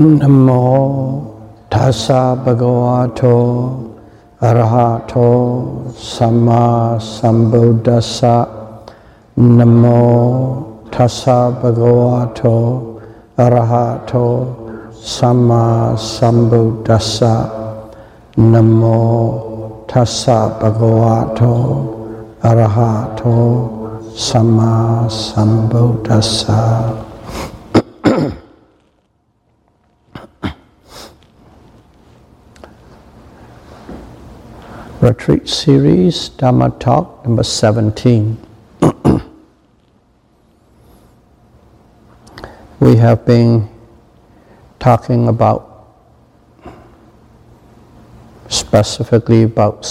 nam mô thassa bhagavato arahato sama sambuddhassa. Nam mô thassa bhagavato arahato sama sambuddhassa. Nam mô thassa bhagavato arahato sama sambuddhassa. Retreat Series, Dhamma Talk number 17. we have been talking about, specifically about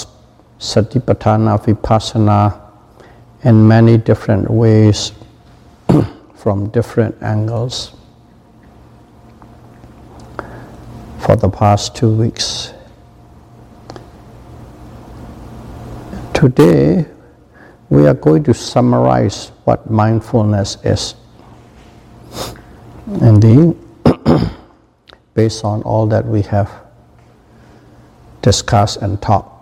Satipatthana Vipassana in many different ways from different angles for the past two weeks. Today, we are going to summarize what mindfulness is. Indeed, based on all that we have discussed and. Okay,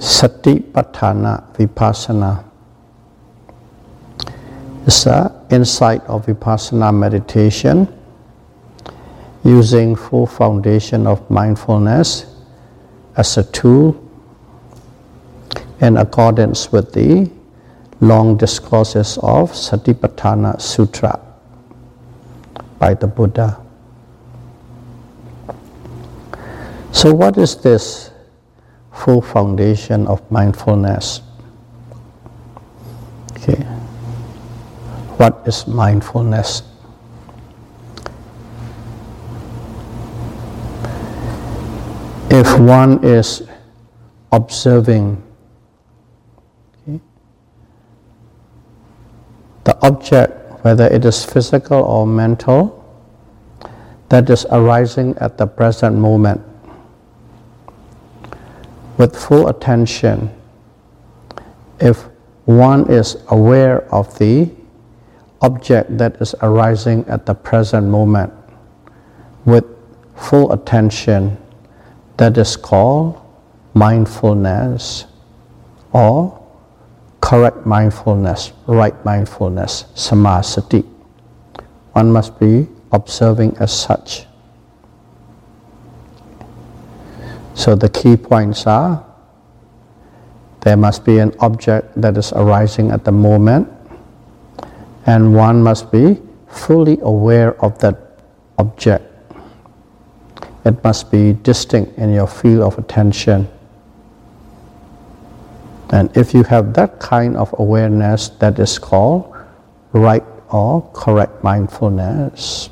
Sati Patthana Vipassana is the insight of Vipassana meditation using full foundation of mindfulness as a tool in accordance with the long discourses of Satipatthana Sutra by the Buddha. So, what is this full foundation of mindfulness? Okay. What is mindfulness? If one is observing okay, the object, whether it is physical or mental, that is arising at the present moment. With full attention, if one is aware of the object that is arising at the present moment with full attention, that is called mindfulness or correct mindfulness, right mindfulness, samasati. One must be observing as such. So the key points are there must be an object that is arising at the moment, and one must be fully aware of that object it must be distinct in your field of attention. And if you have that kind of awareness, that is called right or correct mindfulness.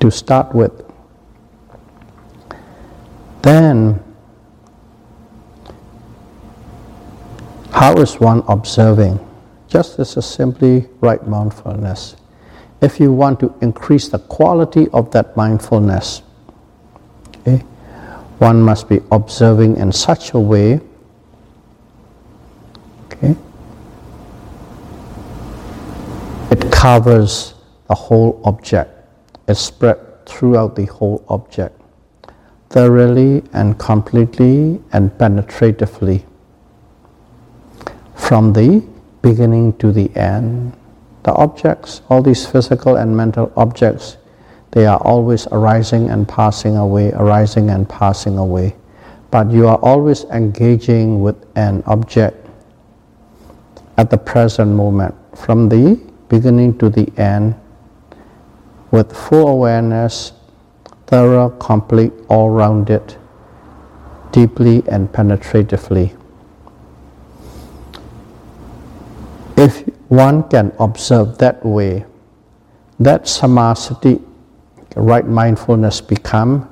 To start with, then how is one observing? Just as a simply right mindfulness if you want to increase the quality of that mindfulness, okay, one must be observing in such a way okay, it covers the whole object, it spread throughout the whole object, thoroughly and completely and penetratively, from the beginning to the end the objects, all these physical and mental objects, they are always arising and passing away, arising and passing away. But you are always engaging with an object at the present moment, from the beginning to the end, with full awareness, thorough, complete, all rounded, deeply and penetratively. If one can observe that way, that samasati, right mindfulness, become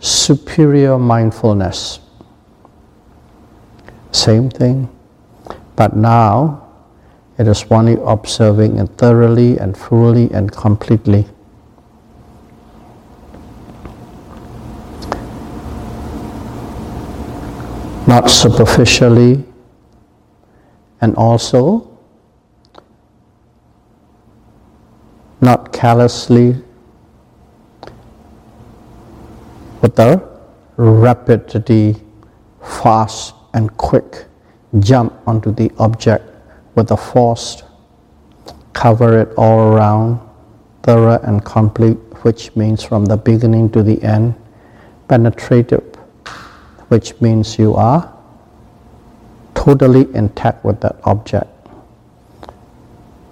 superior mindfulness. Same thing, but now it is one observing and thoroughly and fully and completely. Not superficially, not callously, with a rapidity, fast and quick jump onto the object with a force, cover it all around, thorough and complete, which means from the beginning to the end, penetrative, which means you are totally intact with that object.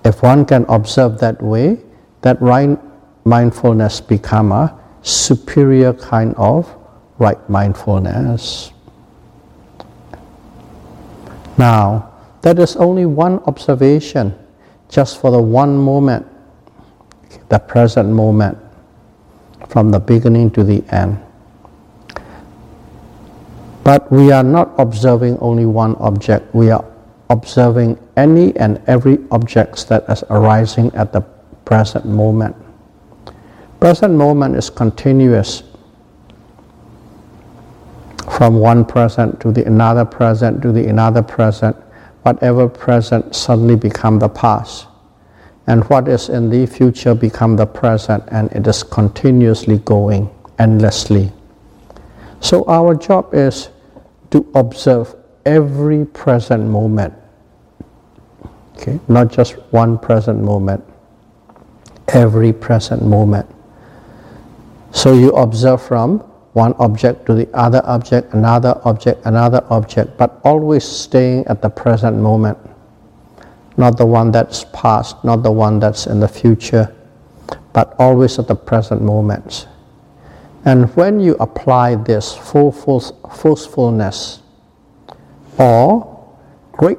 If one can observe that way, that right mindfulness become a superior kind of right mindfulness. Now, that is only one observation, just for the one moment, the present moment, from the beginning to the end. But we are not observing only one object, we are observing any and every object that is arising at the present moment. Present moment is continuous from one present to the another present to the another present. Whatever present suddenly become the past. And what is in the future become the present and it is continuously going endlessly. So our job is to observe every present moment. Okay, not just one present moment, every present moment. So you observe from one object to the other object, another object, another object, but always staying at the present moment. Not the one that's past, not the one that's in the future, but always at the present moment. And when you apply this full forcefulness or great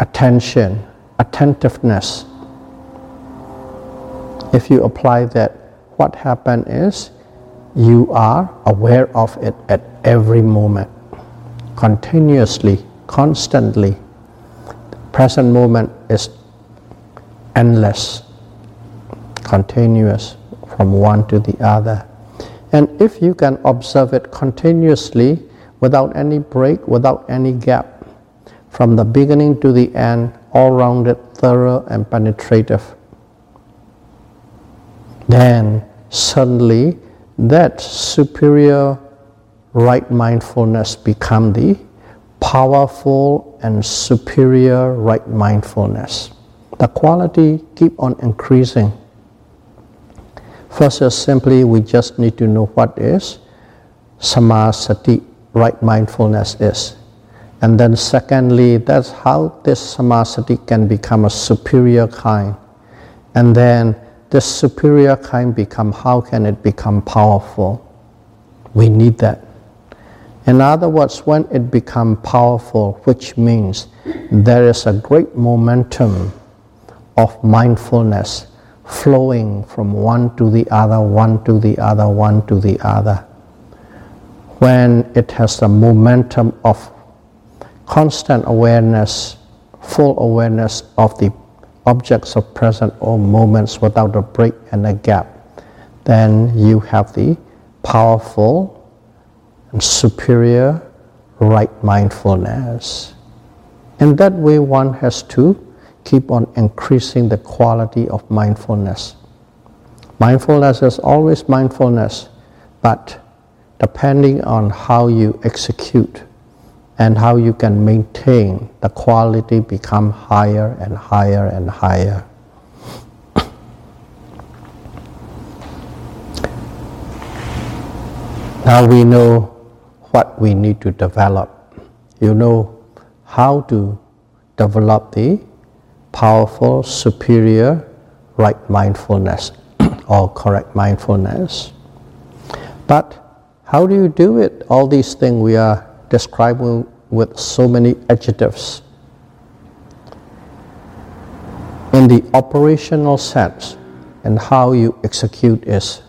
attention, attentiveness, if you apply that, what happens is you are aware of it at every moment, continuously, constantly. The present moment is endless, continuous from one to the other. And if you can observe it continuously without any break, without any gap, from the beginning to the end, all rounded, thorough, and penetrative, then suddenly that superior right mindfulness become the powerful and superior right mindfulness. The quality keep on increasing First is simply we just need to know what is samasati, right mindfulness is. And then secondly, that's how this samasati can become a superior kind. And then this superior kind become, how can it become powerful? We need that. In other words, when it become powerful, which means there is a great momentum of mindfulness flowing from one to the other, one to the other, one to the other. When it has the momentum of constant awareness, full awareness of the objects of present or moments without a break and a gap, then you have the powerful and superior right mindfulness. In that way, one has to keep on increasing the quality of mindfulness. Mindfulness is always mindfulness, but depending on how you execute and how you can maintain, the quality become higher and higher and higher. now we know what we need to develop. You know how to develop the powerful, superior right mindfulness or correct mindfulness. But how do you do it? All these things we are describing with so many adjectives. In the operational sense and how you execute is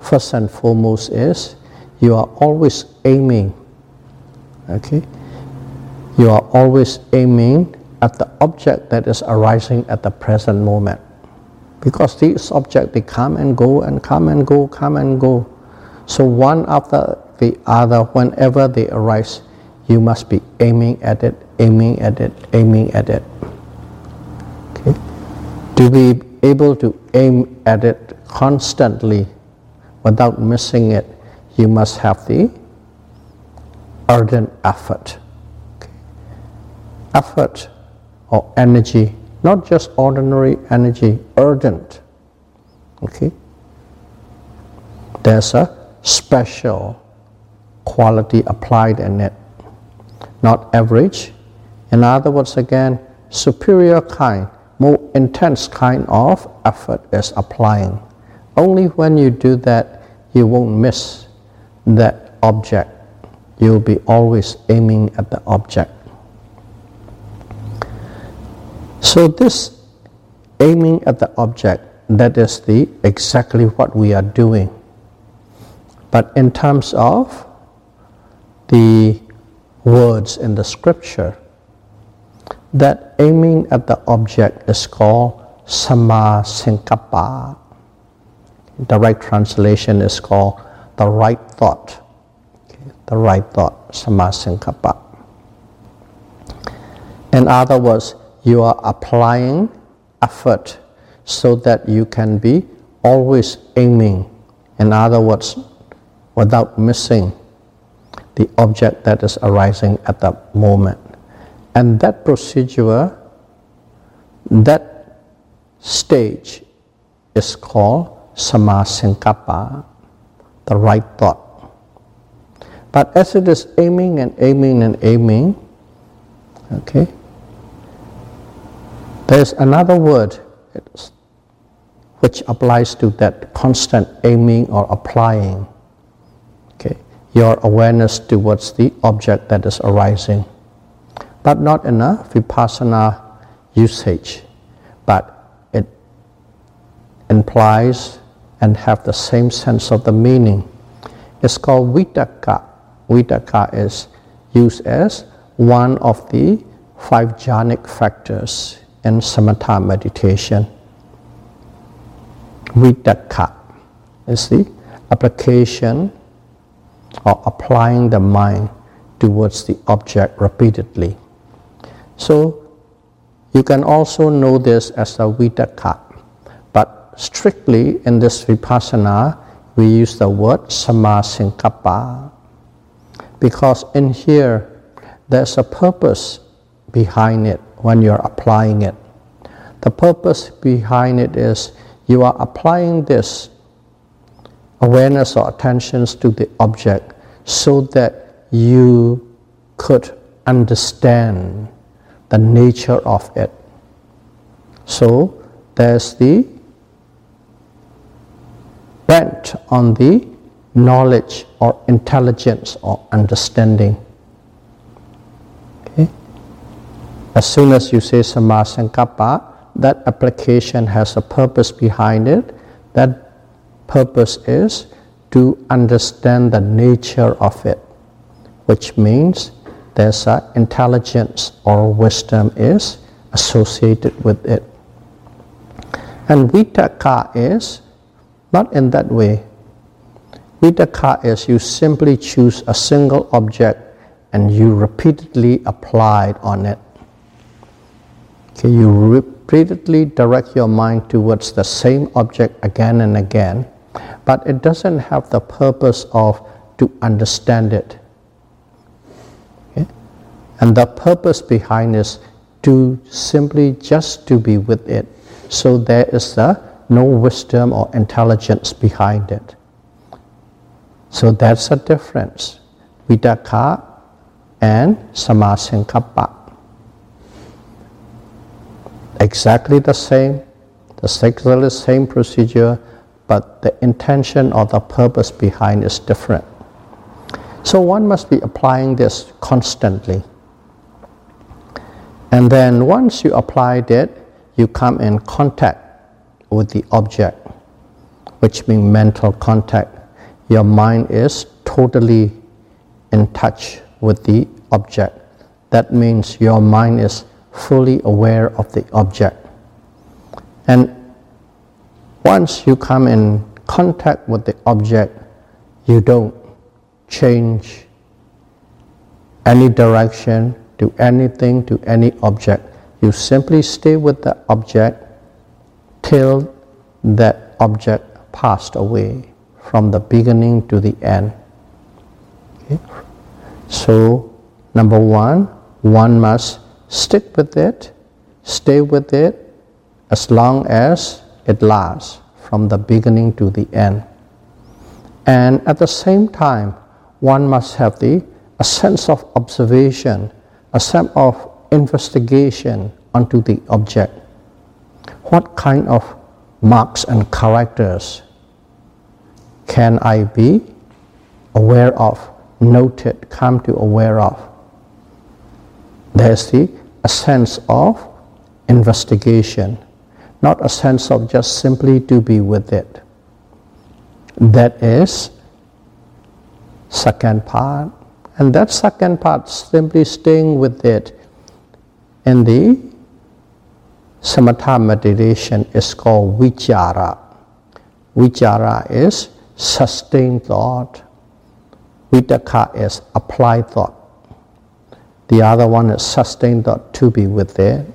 first and foremost is you are always aiming okay you are always aiming at the object that is arising at the present moment. Because these objects, they come and go and come and go, come and go. So one after the other, whenever they arise, you must be aiming at it, aiming at it, aiming at it. Okay? To be able to aim at it constantly without missing it, you must have the ardent effort. Okay. Effort or energy, not just ordinary energy, ardent. Okay? There's a special quality applied in it, not average. In other words, again, superior kind, more intense kind of effort is applying. Only when you do that, you won't miss that object. You'll be always aiming at the object. So this aiming at the object, that is the exactly what we are doing. But in terms of the words in the scripture, that aiming at the object is called sama sankappa. The right translation is called the right thought. Okay, the right thought, sama sankappa. In other words, you are applying effort so that you can be always aiming. In other words, without missing the object that is arising at that moment. And that procedure, that stage is called samasankappa, the right thought. But as it is aiming and aiming and aiming, okay, there's another word which applies to that constant aiming or applying. Your awareness towards the object that is arising but not a vipassana usage, but it implies and have the same sense of the meaning. It's called vitakka. Vitakka is used as one of the five jhanic factors in samatha meditation. Vitakka is the application or applying the mind towards the object repeatedly. So you can also know this as a vitakka. But strictly in this vipassana, we use the word samasankappa. Because in here, there's a purpose behind it when you're applying it. The purpose behind it is you are applying this awareness or attentions to the object so that you could understand the nature of it. So there's the bent on the knowledge or intelligence or understanding. Okay? As soon as you say samasankappa, that application has a purpose behind it. That purpose is to understand the nature of it, which means there's an intelligence or wisdom is associated with it. And vitakka is not in that way. Vitakka is you simply choose a single object and you repeatedly apply on it. Okay, you repeatedly direct your mind towards the same object again and again, but it doesn't have the purpose of to understand it. And the purpose behind is to simply just to be with it. So there is a, no wisdom or intelligence behind it. So that's the difference. Vitakka and samasankappa. Exactly the same, the exactly same procedure, but the intention or the purpose behind is different. So one must be applying this constantly. And then once you applied it, you come in contact with the object, which means mental contact. Your mind is totally in touch with the object. That means your mind is fully aware of the object. And once you come in contact with the object, you don't change any direction, to anything, to any object. You simply stay with the object till that object passed away from the beginning to the end. Okay? So, number one, one must stick with it, stay with it as long as it lasts from the beginning to the end. And at the same time, one must have the a sense of observation, a sense of investigation onto the object. What kind of marks and characters can I be aware of, noted, come to aware of? There's the a sense of investigation, not a sense of just simply to be with it. That is second part. And that second part, simply staying with it in the samatha meditation is called vichara. Vichara is sustained thought. Vitakka is applied thought. The other one is sustained thought to be with it.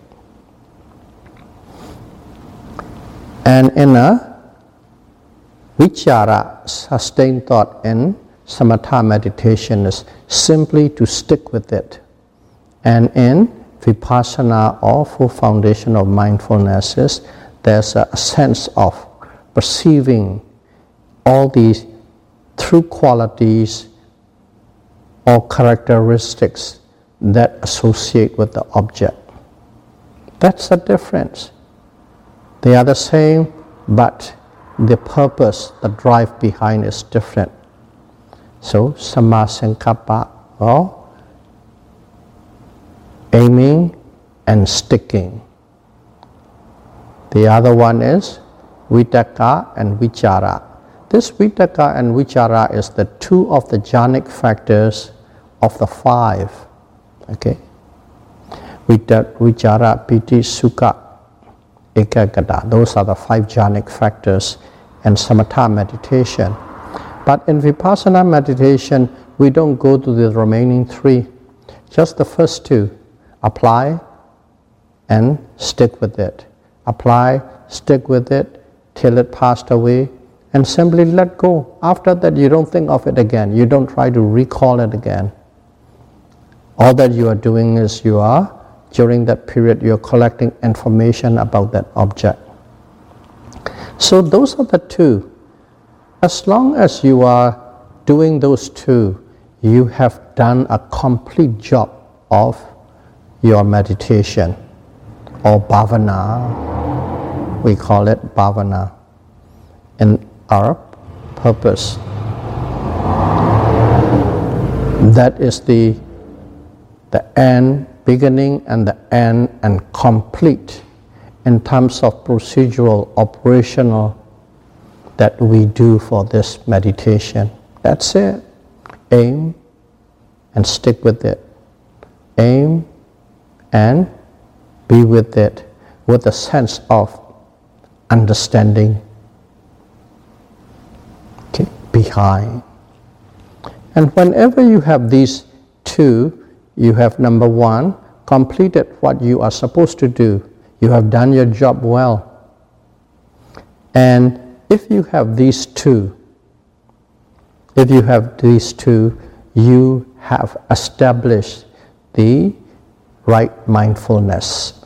And in a vichara, sustained thought in samatha meditation is simply to stick with it. And in vipassana or full foundation of mindfulness is there's a sense of perceiving all these true qualities or characteristics that associate with the object. That's the difference. They are the same, but the purpose, the drive behind is different. So, samma sankappa, or aiming and sticking. The other one is vitakka and vichara. This vitakka and vichara is the two of the jhanic factors of the five. Okay? Vichara, piti, sukha, ekaggata. Those are the five jhanic factors in samatha meditation. But in vipassana meditation, we don't go to the remaining three, just the first two. Apply and stick with it. Apply, stick with it till it passed away, and simply let go. After that, you don't think of it again. You don't try to recall it again. All that you are doing is you are, during that period, you're collecting information about that object. So, those are the two. As long as you are doing those two, you have done a complete job of your meditation or bhavana. We call it bhavana in our purpose. That is the, the end, beginning and the end, and complete in terms of procedural, operational that we do for this meditation. That's it. Aim and stick with it. Aim and be with it with a sense of understanding okay, behind. And whenever you have these two, you have number one, completed what you are supposed to do. You have done your job well. And if you have these two, if you have these two, you have established the right mindfulness,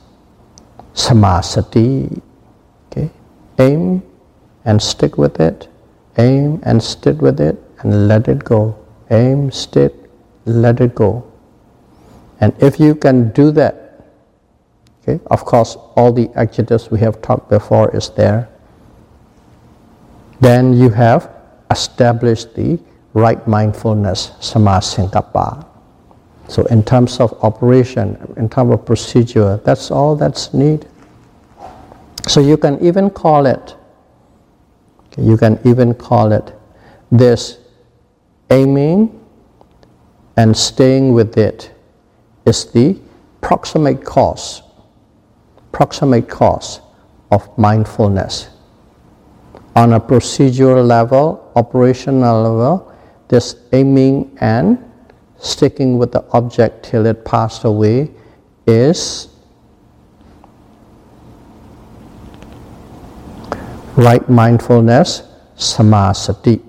samasati. Okay, aim and stick with it. Aim and stick with it, and let it go. Aim, stick, let it go. And if you can do that, okay, of course, all the adjectives we have talked before is there then you have established the right mindfulness, samasankappa. So in terms of operation, in terms of procedure, that's all that's needed. So you can even call it, you can even call it this aiming and staying with it is the proximate cause, proximate cause of mindfulness on a procedural level, operational level, this aiming and sticking with the object till it passed away is right mindfulness, samasati.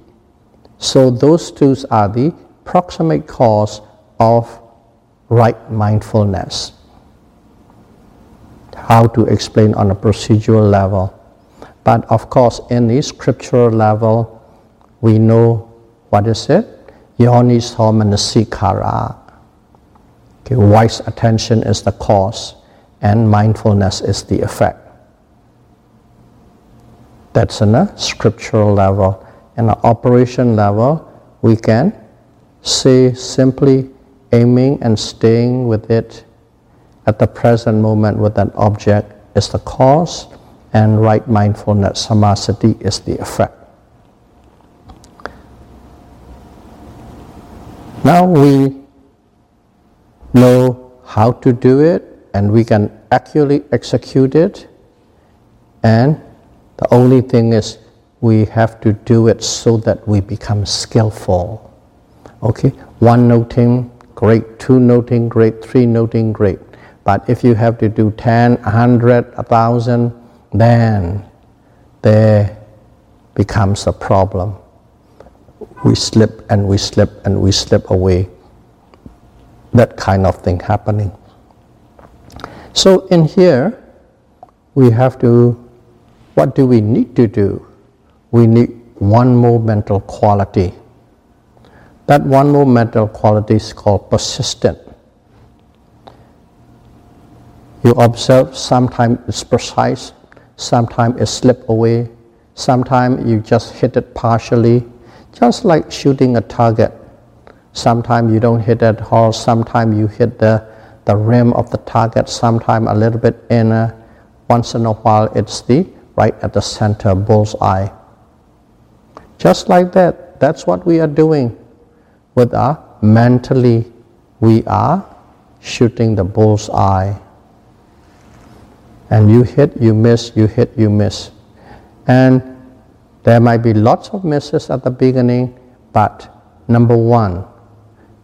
So those two are the proximate cause of right mindfulness. How to explain on a procedural level. But of course, in the scriptural level, we know what is it? Yoniso manasikara. Okay, wise attention is the cause, and mindfulness is the effect. That's in a scriptural level. In an operation level, we can say simply aiming and staying with it at the present moment with an object is the cause and right mindfulness, samasati, is the effect. Now we know how to do it and we can accurately execute it and the only thing is we have to do it so that we become skillful. Okay, one noting, great, two noting, great, three noting, great. But if you have to do 10, 100, 1,000, then there becomes a problem. We slip and we slip and we slip away. That kind of thing happening. So in here, we have to, what do we need to do? We need one more mental quality that one more mental quality is called persistent. You observe sometimes it's precise, sometimes it slip away, sometimes you just hit it partially, just like shooting a target. Sometimes you don't hit it all, sometimes you hit the, the rim of the target, sometimes a little bit inner. Once in a while it's the right at the center bullseye. Just like that, that's what we are doing with our mentally we are shooting the bull's eye. And you hit, you miss, you hit, you miss. And there might be lots of misses at the beginning, but number one,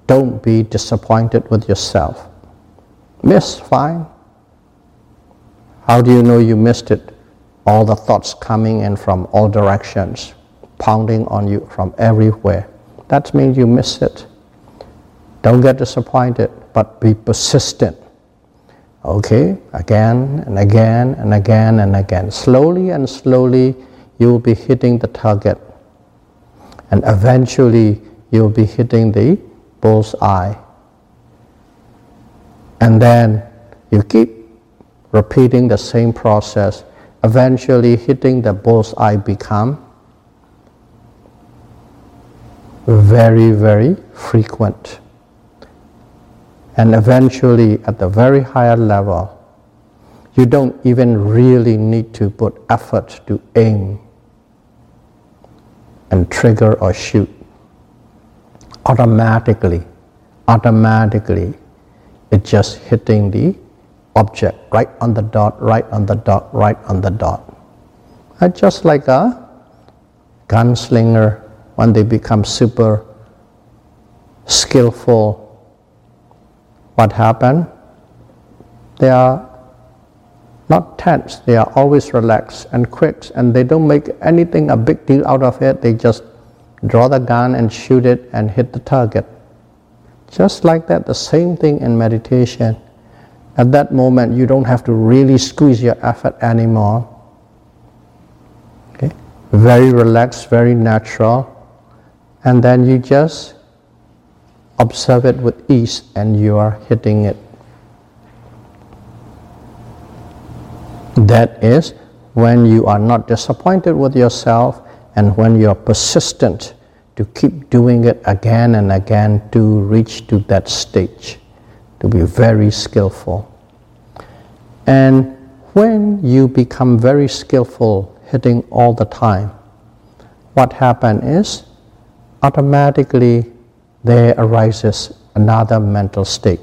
don't be disappointed with yourself. Miss, fine. How do you know you missed it? All the thoughts coming in from all directions, pounding on you from everywhere that means you miss it. Don't get disappointed, but be persistent. Okay, again and again and again and again. Slowly and slowly, you will be hitting the target. And eventually, you will be hitting the bull's eye. And then you keep repeating the same process. Eventually, hitting the bull's eye become very, very frequent. And eventually, at the very higher level, you don't even really need to put effort to aim and trigger or shoot. Automatically, automatically, it's just hitting the object right on the dot, right on the dot, right on the dot. Just like a gunslinger when they become super skillful, what happened? They are not tense, they are always relaxed and quick, and they don't make anything a big deal out of it. They just draw the gun and shoot it and hit the target. Just like that, the same thing in meditation. At that moment, you don't have to really squeeze your effort anymore. Okay? Very relaxed, very natural and then you just observe it with ease and you are hitting it. That is when you are not disappointed with yourself and when you are persistent to keep doing it again and again to reach to that stage, to be very skillful. And when you become very skillful hitting all the time, what happens is automatically there arises another mental state.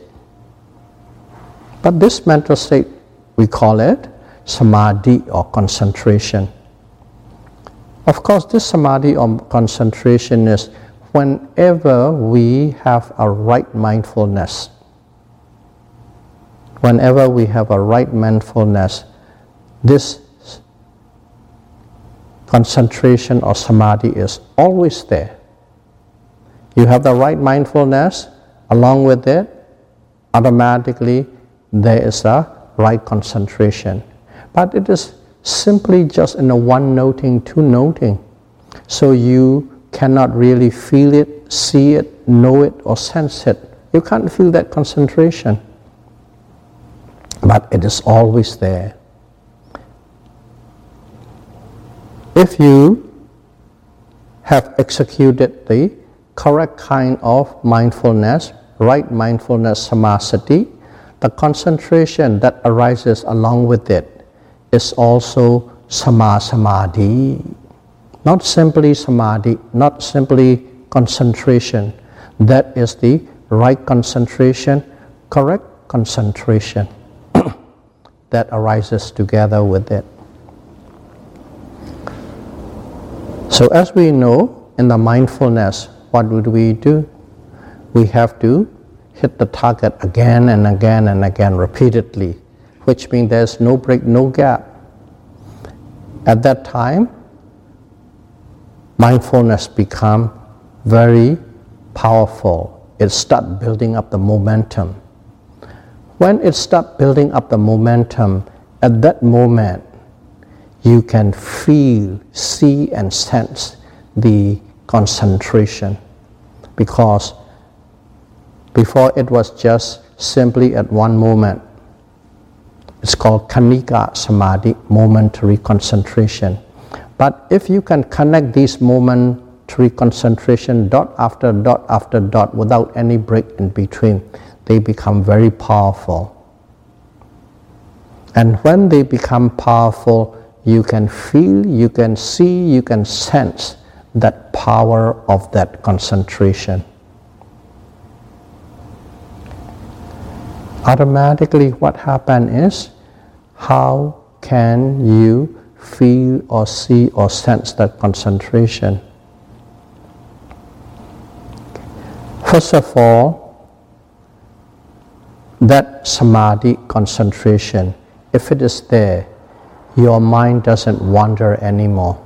But this mental state, we call it samadhi or concentration. Of course, this samadhi or concentration is whenever we have a right mindfulness. Whenever we have a right mindfulness, this concentration or samadhi is always there. You have the right mindfulness, along with it, automatically there is a right concentration. But it is simply just in a one noting, two noting. So you cannot really feel it, see it, know it, or sense it. You can't feel that concentration. But it is always there. If you have executed the correct kind of mindfulness, right mindfulness samasati, the concentration that arises along with it is also sama samadhi. Not simply samadhi, not simply concentration. That is the right concentration, correct concentration that arises together with it. So, as we know in the mindfulness, what would we do? We have to hit the target again and again and again repeatedly, which means there's no break, no gap. At that time, mindfulness become very powerful. It start building up the momentum. When it start building up the momentum, at that moment, you can feel, see, and sense the concentration because before it was just simply at one moment. It's called Khanika Samadhi, momentary concentration. But if you can connect these momentary concentration dot after dot after dot without any break in between, they become very powerful. And when they become powerful, you can feel, you can see, you can sense that power of that concentration. Automatically, what happens is how can you feel or see or sense that concentration? First of all, that samadhi concentration, if it is there, your mind doesn't wander anymore.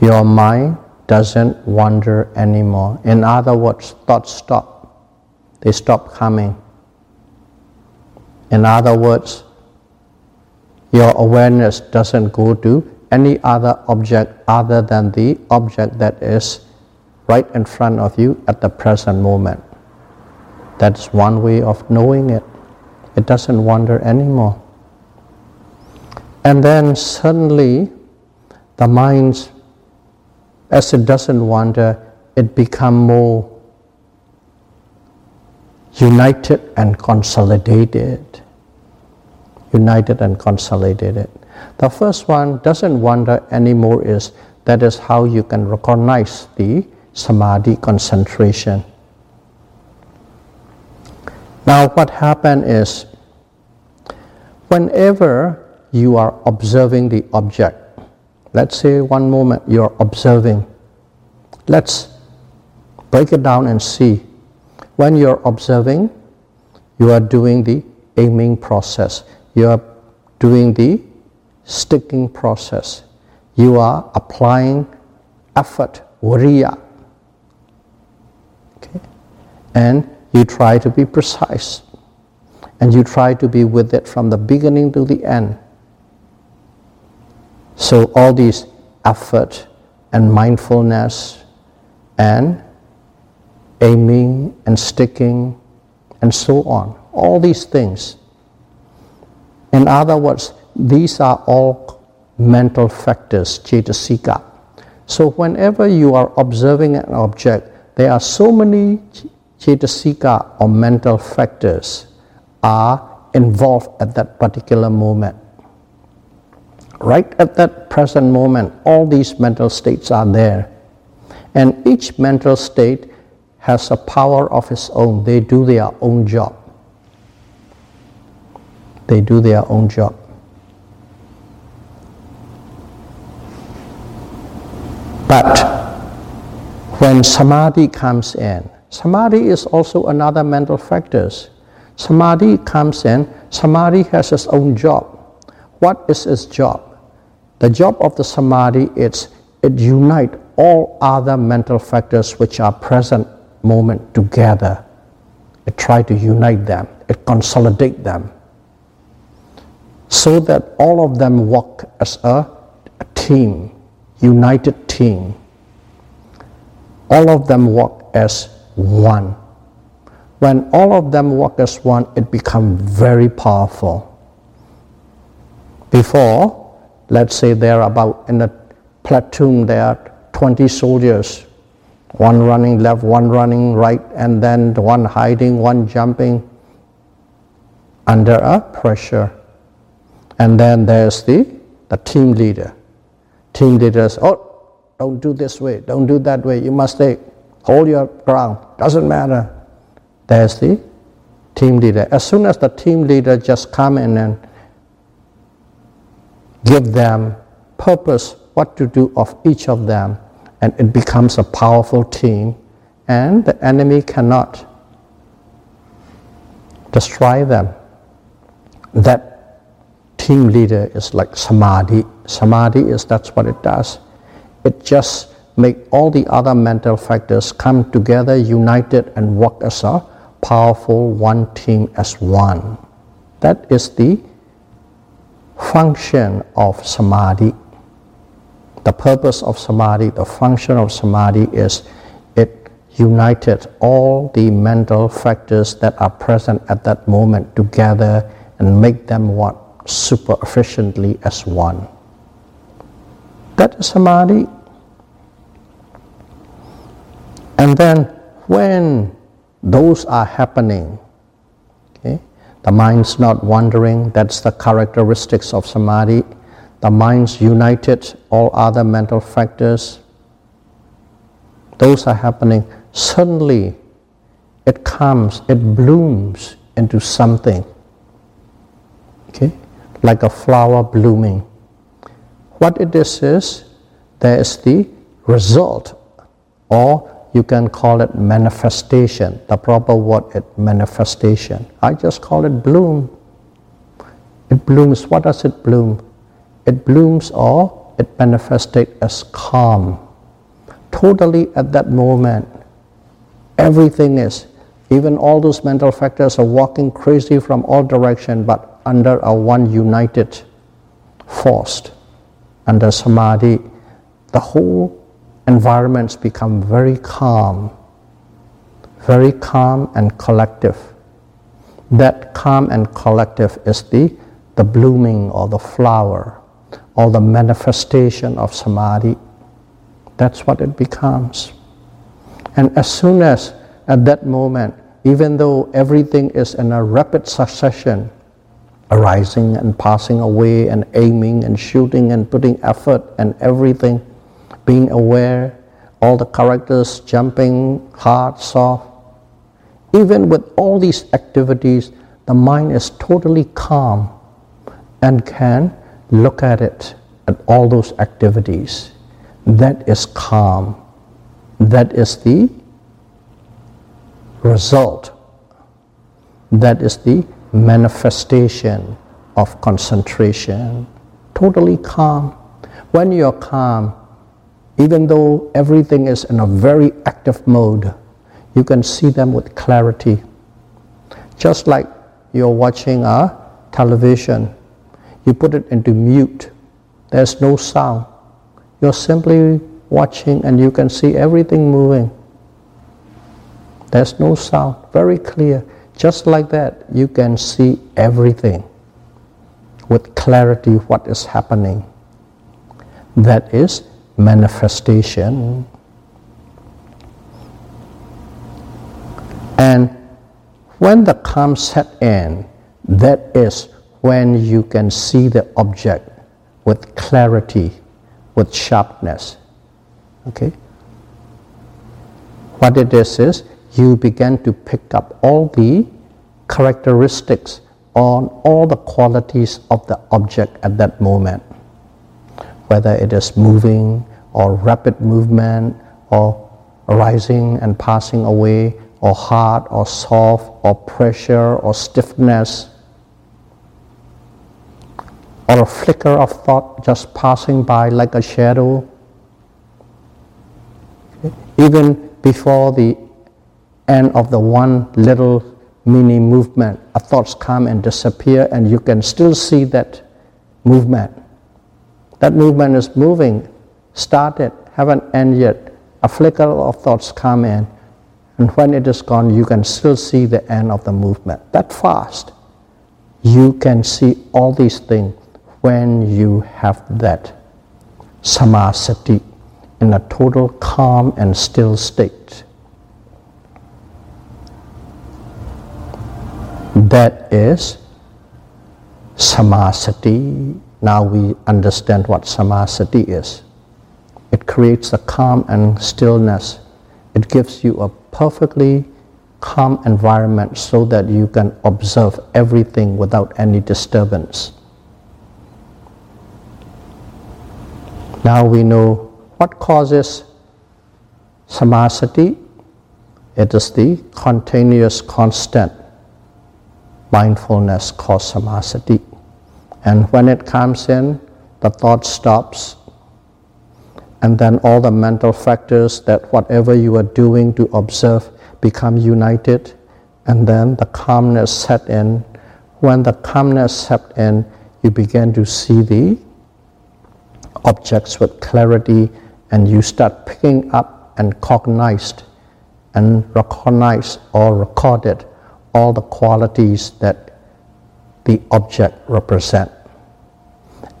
Your mind doesn't wander anymore. In other words, thoughts stop. They stop coming. In other words, your awareness doesn't go to any other object other than the object that is right in front of you at the present moment. That's one way of knowing it. It doesn't wander anymore. And then suddenly the mind, as it doesn't wander, it become more united and consolidated. United and consolidated. The first one doesn't wander anymore is that is how you can recognize the samadhi concentration. Now what happened is whenever you are observing the object. Let's say one moment you're observing. Let's break it down and see. When you're observing, you are doing the aiming process. You are doing the sticking process. You are applying effort, viriya. Okay? And you try to be precise. And you try to be with it from the beginning to the end. So all these effort and mindfulness and aiming and sticking and so on, all these things. In other words, these are all mental factors, cetasika. So whenever you are observing an object, there are so many cetasika or mental factors are involved at that particular moment right at that present moment, all these mental states are there. And each mental state has a power of its own. They do their own job. They do their own job. But when samadhi comes in, samadhi is also another mental factor. Samadhi comes in, samadhi has its own job. What is its job? The job of the samadhi is it unite all other mental factors which are present moment together. It try to unite them, it consolidate them, so that all of them work as a, a team, united team. All of them work as one. When all of them work as one, it becomes very powerful. Before, let's say there are about in a platoon there are 20 soldiers, one running left, one running right, and then one hiding, one jumping under a pressure. And then there's the, the team leader. Team leaders, oh, don't do this way, don't do that way, you must stay, hold your ground, doesn't matter. There's the team leader. As soon as the team leader just come in and give them purpose, what to do of each of them, and it becomes a powerful team, and the enemy cannot destroy them. That team leader is like samadhi. Samadhi is that's what it does. It just make all the other mental factors come together, united, and work as a powerful one team as one. That is the function of samadhi. The purpose of samadhi, the function of samadhi is it united all the mental factors that are present at that moment together and make them what super efficiently as one. That is samadhi. And then when those are happening, the mind's not wandering, that's the characteristics of samadhi the mind's united, all other mental factors, those are happening. Suddenly, it comes, it blooms into something. Okay? Like a flower blooming. What it is is, there is the result, or you can call it manifestation. The proper word is manifestation. I just call it bloom. It blooms. What does it bloom? it blooms or it manifested as calm. Totally at that moment, everything is, even all those mental factors are walking crazy from all direction, but under a one united force, under samadhi, the whole environments become very calm, very calm and collective. That calm and collective is the, the blooming or the flower or the manifestation of samadhi. That's what it becomes. And as soon as at that moment, even though everything is in a rapid succession, arising and passing away and aiming and shooting and putting effort and everything, being aware, all the characters jumping hard, soft, even with all these activities, the mind is totally calm and can look at it, at all those activities. That is calm. That is the result. That is the manifestation of concentration. Totally calm. When you're calm, even though everything is in a very active mode, you can see them with clarity. Just like you're watching a television you put it into mute. There's no sound. You're simply watching and you can see everything moving. There's no sound. Very clear. Just like that, you can see everything with clarity what is happening. That is manifestation. And when the calm set in, that is when you can see the object with clarity, with sharpness. Okay? What it is is you begin to pick up all the characteristics on all the qualities of the object at that moment, whether it is moving or rapid movement or rising and passing away or hard or soft or pressure or stiffness or a flicker of thought just passing by like a shadow. Even before the end of the one little mini movement, a thoughts come and disappear, and you can still see that movement. That movement is moving, started, haven't ended yet. A flicker of thoughts come in, and when it is gone, you can still see the end of the movement. That fast. You can see all these things when you have that samasati in a total calm and still state. That is samasati. Now we understand what samasati is. It creates a calm and stillness. It gives you a perfectly calm environment so that you can observe everything without any disturbance. Now we know what causes samasati. It is the continuous, constant mindfulness called samasati. And when it comes in, the thought stops, and then all the mental factors that whatever you are doing to observe become united, and then the calmness set in. When the calmness set in, you begin to see the objects with clarity and you start picking up and cognized and recognize or recorded all the qualities that the object represent.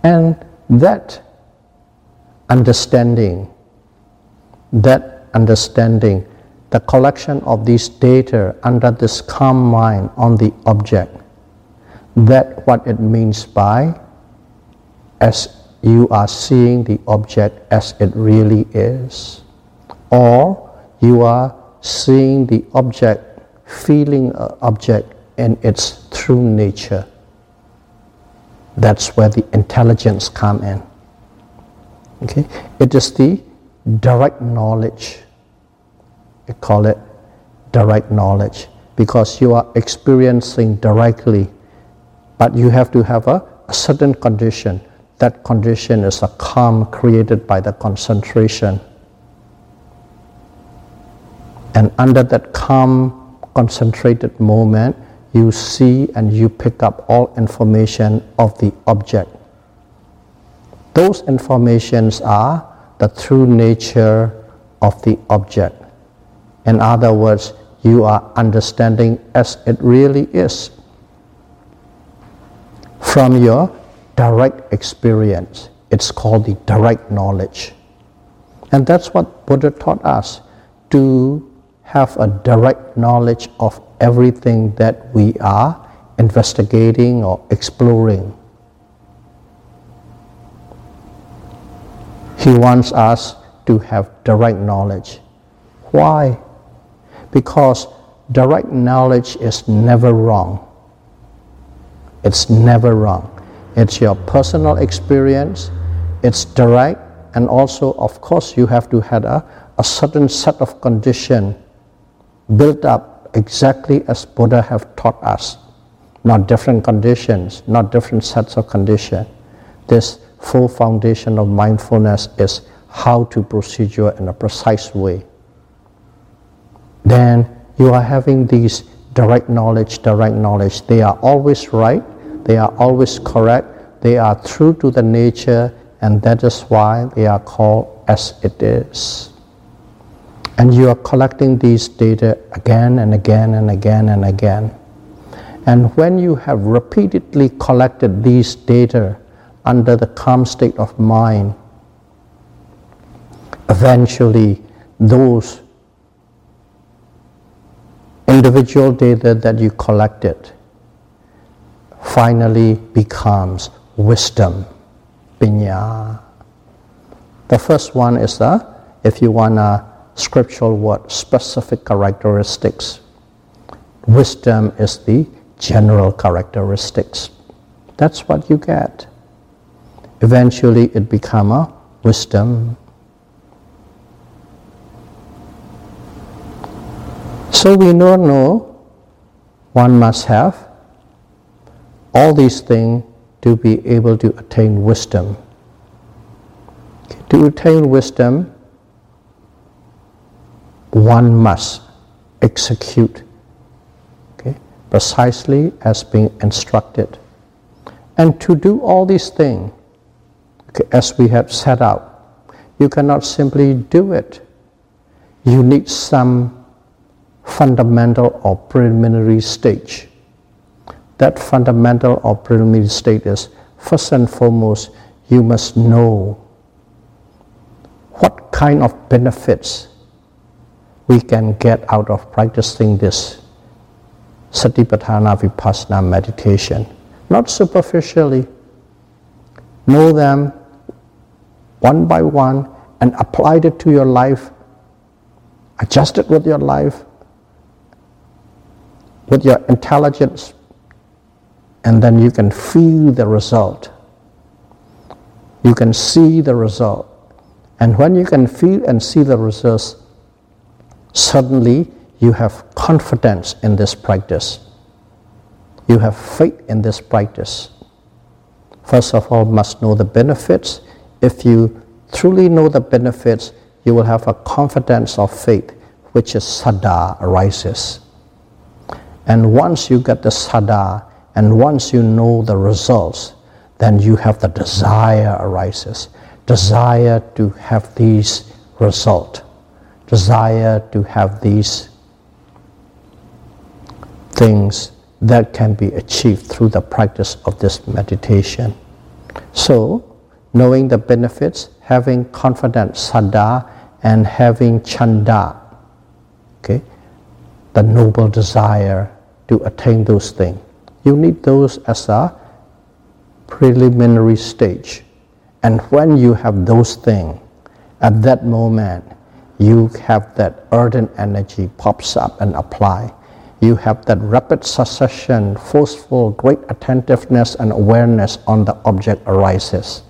And that understanding, that understanding, the collection of these data under this calm mind on the object, that what it means by as you are seeing the object as it really is, or you are seeing the object, feeling object in its true nature. That's where the intelligence come in. Okay, it is the direct knowledge. We call it direct knowledge because you are experiencing directly, but you have to have a, a certain condition that condition is a calm created by the concentration. And under that calm, concentrated moment, you see and you pick up all information of the object. Those informations are the true nature of the object. In other words, you are understanding as it really is from your direct experience. It's called the direct knowledge. And that's what Buddha taught us to have a direct knowledge of everything that we are investigating or exploring. He wants us to have direct knowledge. Why? Because direct knowledge is never wrong. It's never wrong. It's your personal experience, it's direct, and also, of course, you have to have a, a certain set of condition built up exactly as Buddha have taught us. Not different conditions, not different sets of condition. This full foundation of mindfulness is how to procedure in a precise way. Then you are having these direct knowledge, direct knowledge. They are always right they are always correct, they are true to the nature, and that is why they are called as it is. And you are collecting these data again and again and again and again. And when you have repeatedly collected these data under the calm state of mind, eventually those individual data that you collected finally becomes wisdom, pinya. The first one is the, if you want a scriptural word, specific characteristics. Wisdom is the general characteristics. That's what you get. Eventually it become a wisdom. So we don't know one must have all these things to be able to attain wisdom. To attain wisdom, one must execute precisely as being instructed. And to do all these things, as we have set out, you cannot simply do it. You need some fundamental or preliminary stage. That fundamental or preliminary stage is first and foremost, you must know what kind of benefits we can get out of practicing this Satipatthana Vipassana meditation. Not superficially. Know them one by one and applied it to your life. Adjust it with your life, with your intelligence, and then you can feel the result. You can see the result. And when you can feel and see the results, suddenly you have confidence in this practice. You have faith in this practice. First of all, must know the benefits. If you truly know the benefits, you will have a confidence of faith, which is saddha arises. And once you get the saddha, and once you know the results, then you have the desire arises. Desire to have these result. Desire to have these things that can be achieved through the practice of this meditation. So, knowing the benefits, having confidence, saddha, and having chanda, okay, the noble desire to attain those things. You need those as a preliminary stage. And when you have those things, at that moment, you have that ardent energy pops up and apply. You have that rapid succession, forceful, great attentiveness and awareness on the object arises.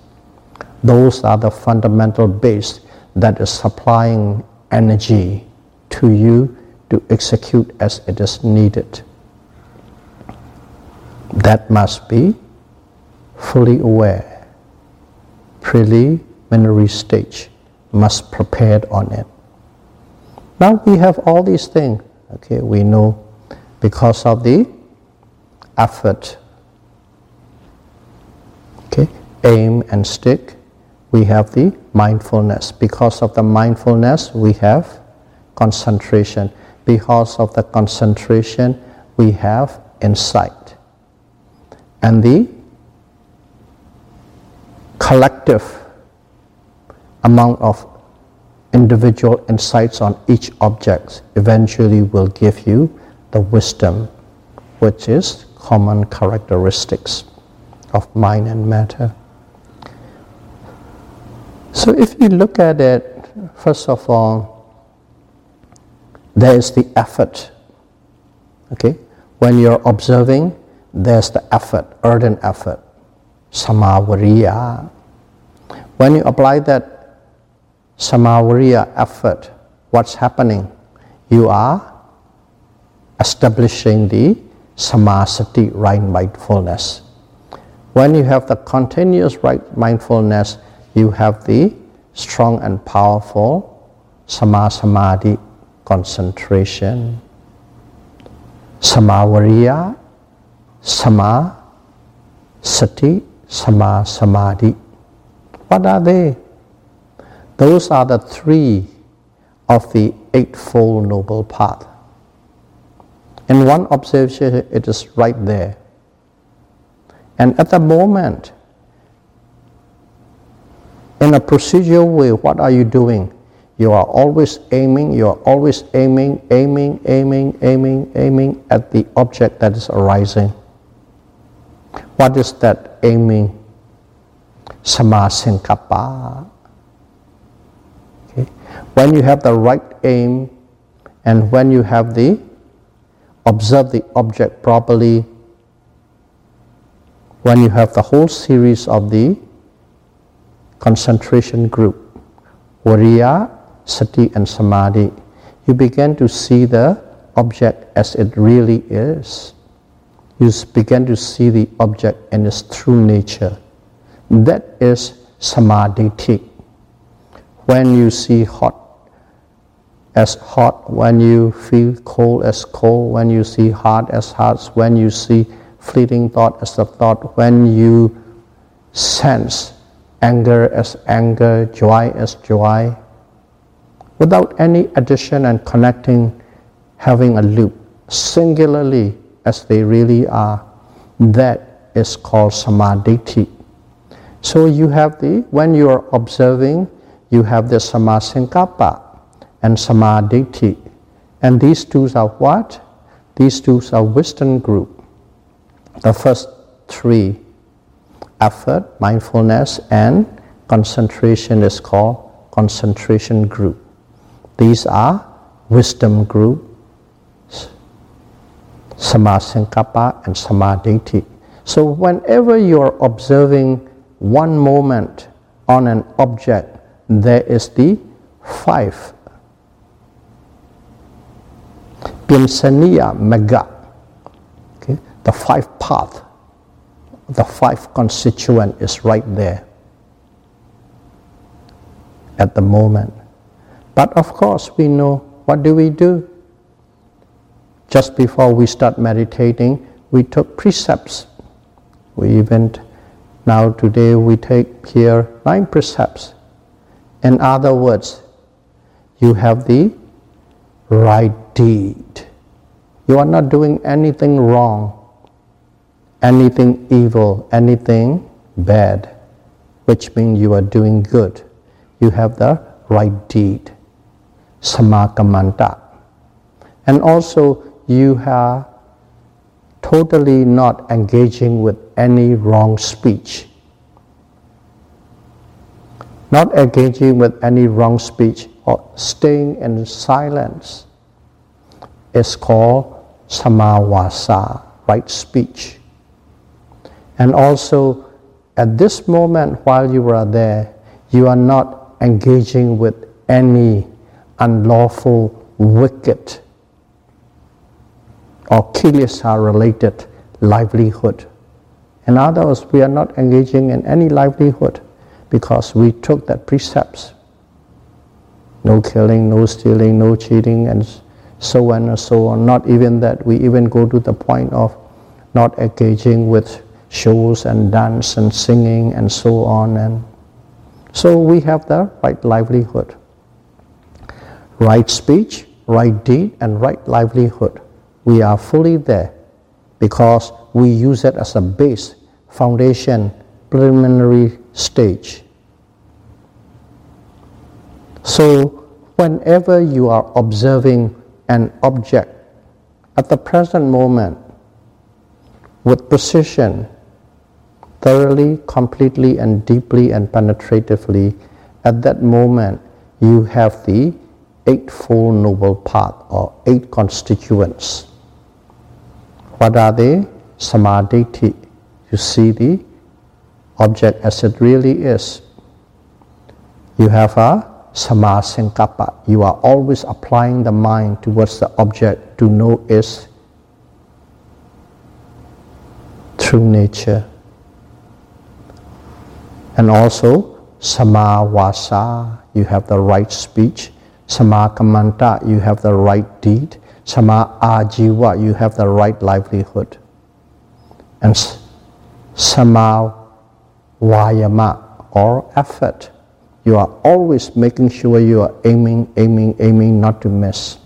Those are the fundamental base that is supplying energy to you to execute as it is needed. That must be fully aware, preliminary stage, must prepared on it. Now we have all these things. Okay, we know because of the effort. Okay, aim and stick. We have the mindfulness. Because of the mindfulness, we have concentration. Because of the concentration, we have insight. And the collective amount of individual insights on each object eventually will give you the wisdom which is common characteristics of mind and matter. So if you look at it, first of all, there is the effort. Okay? When you're observing, there's the effort, ardent effort samavariya. When you apply that samavariya effort, what's happening? You are establishing the samasati, right mindfulness. When you have the continuous right mindfulness, you have the strong and powerful samasamadhi concentration. Samavariya, sama, sati, Sama Samadhi. What are they? Those are the three of the Eightfold Noble Path. In one observation, it is right there. And at the moment, in a procedural way, what are you doing? You are always aiming, you are always aiming, aiming, aiming, aiming, aiming at the object that is arising. What is that aiming? Samasankappa. Okay. When you have the right aim and when you have the observe the object properly, when you have the whole series of the concentration group, Viriya, Sati and Samadhi, you begin to see the object as it really is you begin to see the object in its true nature. That is samaditthi. When you see hot as hot, when you feel cold as cold, when you see hard as hard, when you see fleeting thought as a thought, when you sense anger as anger, joy as joy, without any addition and connecting, having a loop, singularly as they really are, that is called samaditthi. So you have the, when you are observing, you have the samasankappa and samaditthi. And these two are what? These two are wisdom group. The first three, effort, mindfulness, and concentration is called concentration group. These are wisdom group, samasankappa and samaditthi. So whenever you are observing one moment on an object, there is the five Pinsaniya Mega, okay, the five path, the five constituent is right there at the moment. But of course, we know what do we do? Just before we start meditating, we took precepts. We even now today we take here nine precepts. In other words, you have the right deed. You are not doing anything wrong, anything evil, anything bad, which means you are doing good. You have the right deed, samakamanta. And also you are totally not engaging with any wrong speech. Not engaging with any wrong speech or staying in silence is called samawasa, right speech. And also, at this moment while you are there, you are not engaging with any unlawful, wicked, or kilesa related livelihood. In other words, we are not engaging in any livelihood because we took that precepts. No killing, no stealing, no cheating, and so on and so on. Not even that, we even go to the point of not engaging with shows and dance and singing and so on. And so we have the right livelihood, right speech, right deed, and right livelihood. We are fully there because we use it as a base, foundation, preliminary stage. So whenever you are observing an object at the present moment with precision, thoroughly, completely, and deeply and penetratively, at that moment you have the Eightfold Noble Path or eight constituents. What are they? Samaditthi. You see the object as it really is. You have a samasankappa. You are always applying the mind towards the object to know its true nature. And also samawasa, you have the right speech. Sama Samakamanta, you have the right deed. Sama ajiva, you have the right livelihood. And sama vayama, or effort, you are always making sure you are aiming, aiming, aiming not to miss.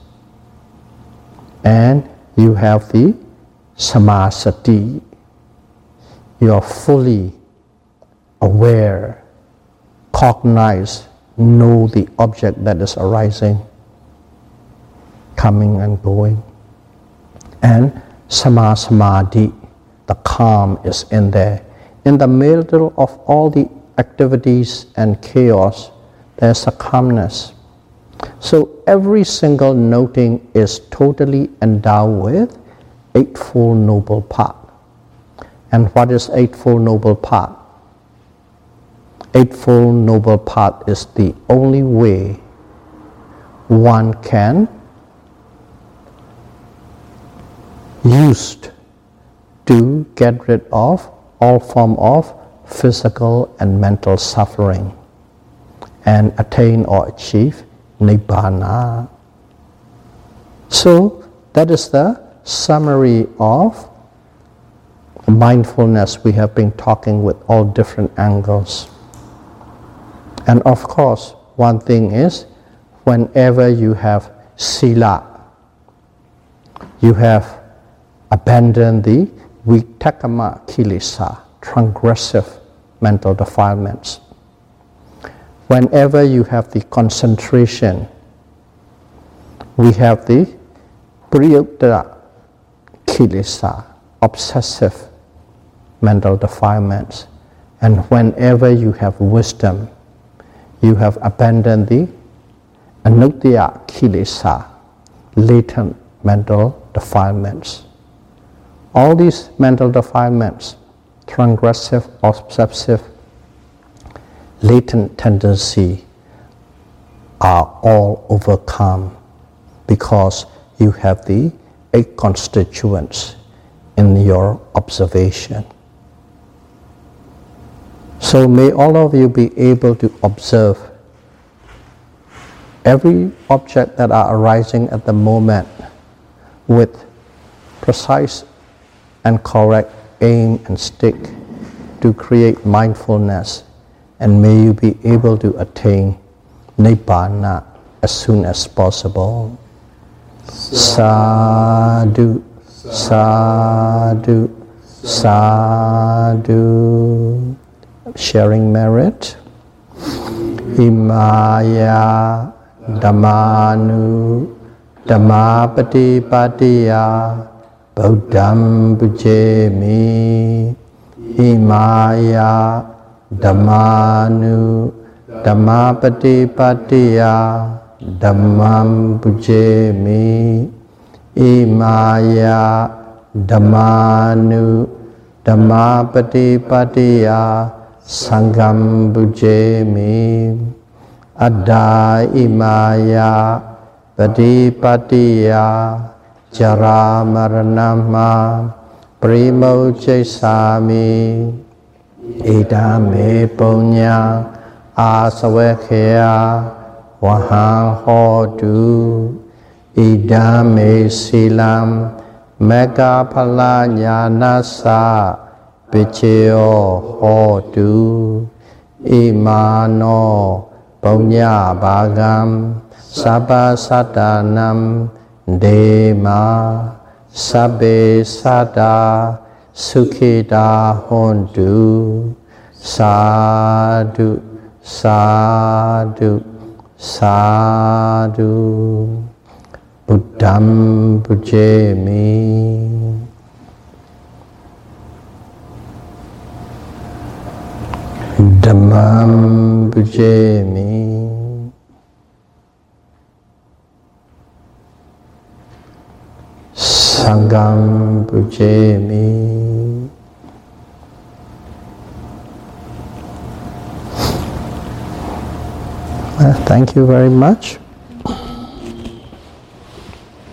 And you have the samasati. You are fully aware, cognize, know the object that is arising, coming and going. And samasamadhi, the calm is in there. In the middle of all the activities and chaos, there's a calmness. So every single noting is totally endowed with Eightfold Noble Path. And what is Eightfold Noble Path? Eightfold Noble Path is the only way one can used to get rid of all form of physical and mental suffering and attain or achieve nibbana. So that is the summary of mindfulness we have been talking with all different angles. And of course, one thing is whenever you have sila, you have abandoned the vitikkama kilesa, transgressive mental defilements. Whenever you have the concentration, we have the priyutta kilesa, obsessive mental defilements. And whenever you have wisdom, you have abandoned the anusaya kilesa, latent mental defilements. All these mental defilements, transgressive, obsessive, latent tendency, are all overcome because you have the eight constituents in your observation. So may all of you be able to observe every object that are arising at the moment with precise and correct aim and stick to create mindfulness and may you be able to attain nibbana as soon as possible. Sadhu, sadhu, sadhu sharing merit. Imaya Dhammanu Dhammapati Patiya Buddham Pujemi Imaya Dhammanu Dhammapati Patiya Dhammam Pujemi Imaya Dhammanu Dhammapati Patiya සංගම් බුජේමි අද්දා ඉමායා පටිපටියා ජරා මරණම්මා ප්‍රේමෝචිසාමි ඊටා මේ පුඤ්ඤා ආසවඛයා වහං හෝතු ඊටා මේ සීලම් මග්ගඵල ඥානසා Palanya Nasa ပိချေယောဟောတုဣမာနောပုံညဘာဂံသဗ္ဗသတ္တနံဒေမာသဗ္ဗေသတ္တာသုခိတာဟွန်တုသာဓုသာဓုသာဓုဗုဒ္ ဓံပုဇေမိ Dhammam Pujemi Sangam Pujemi Well, thank you very much.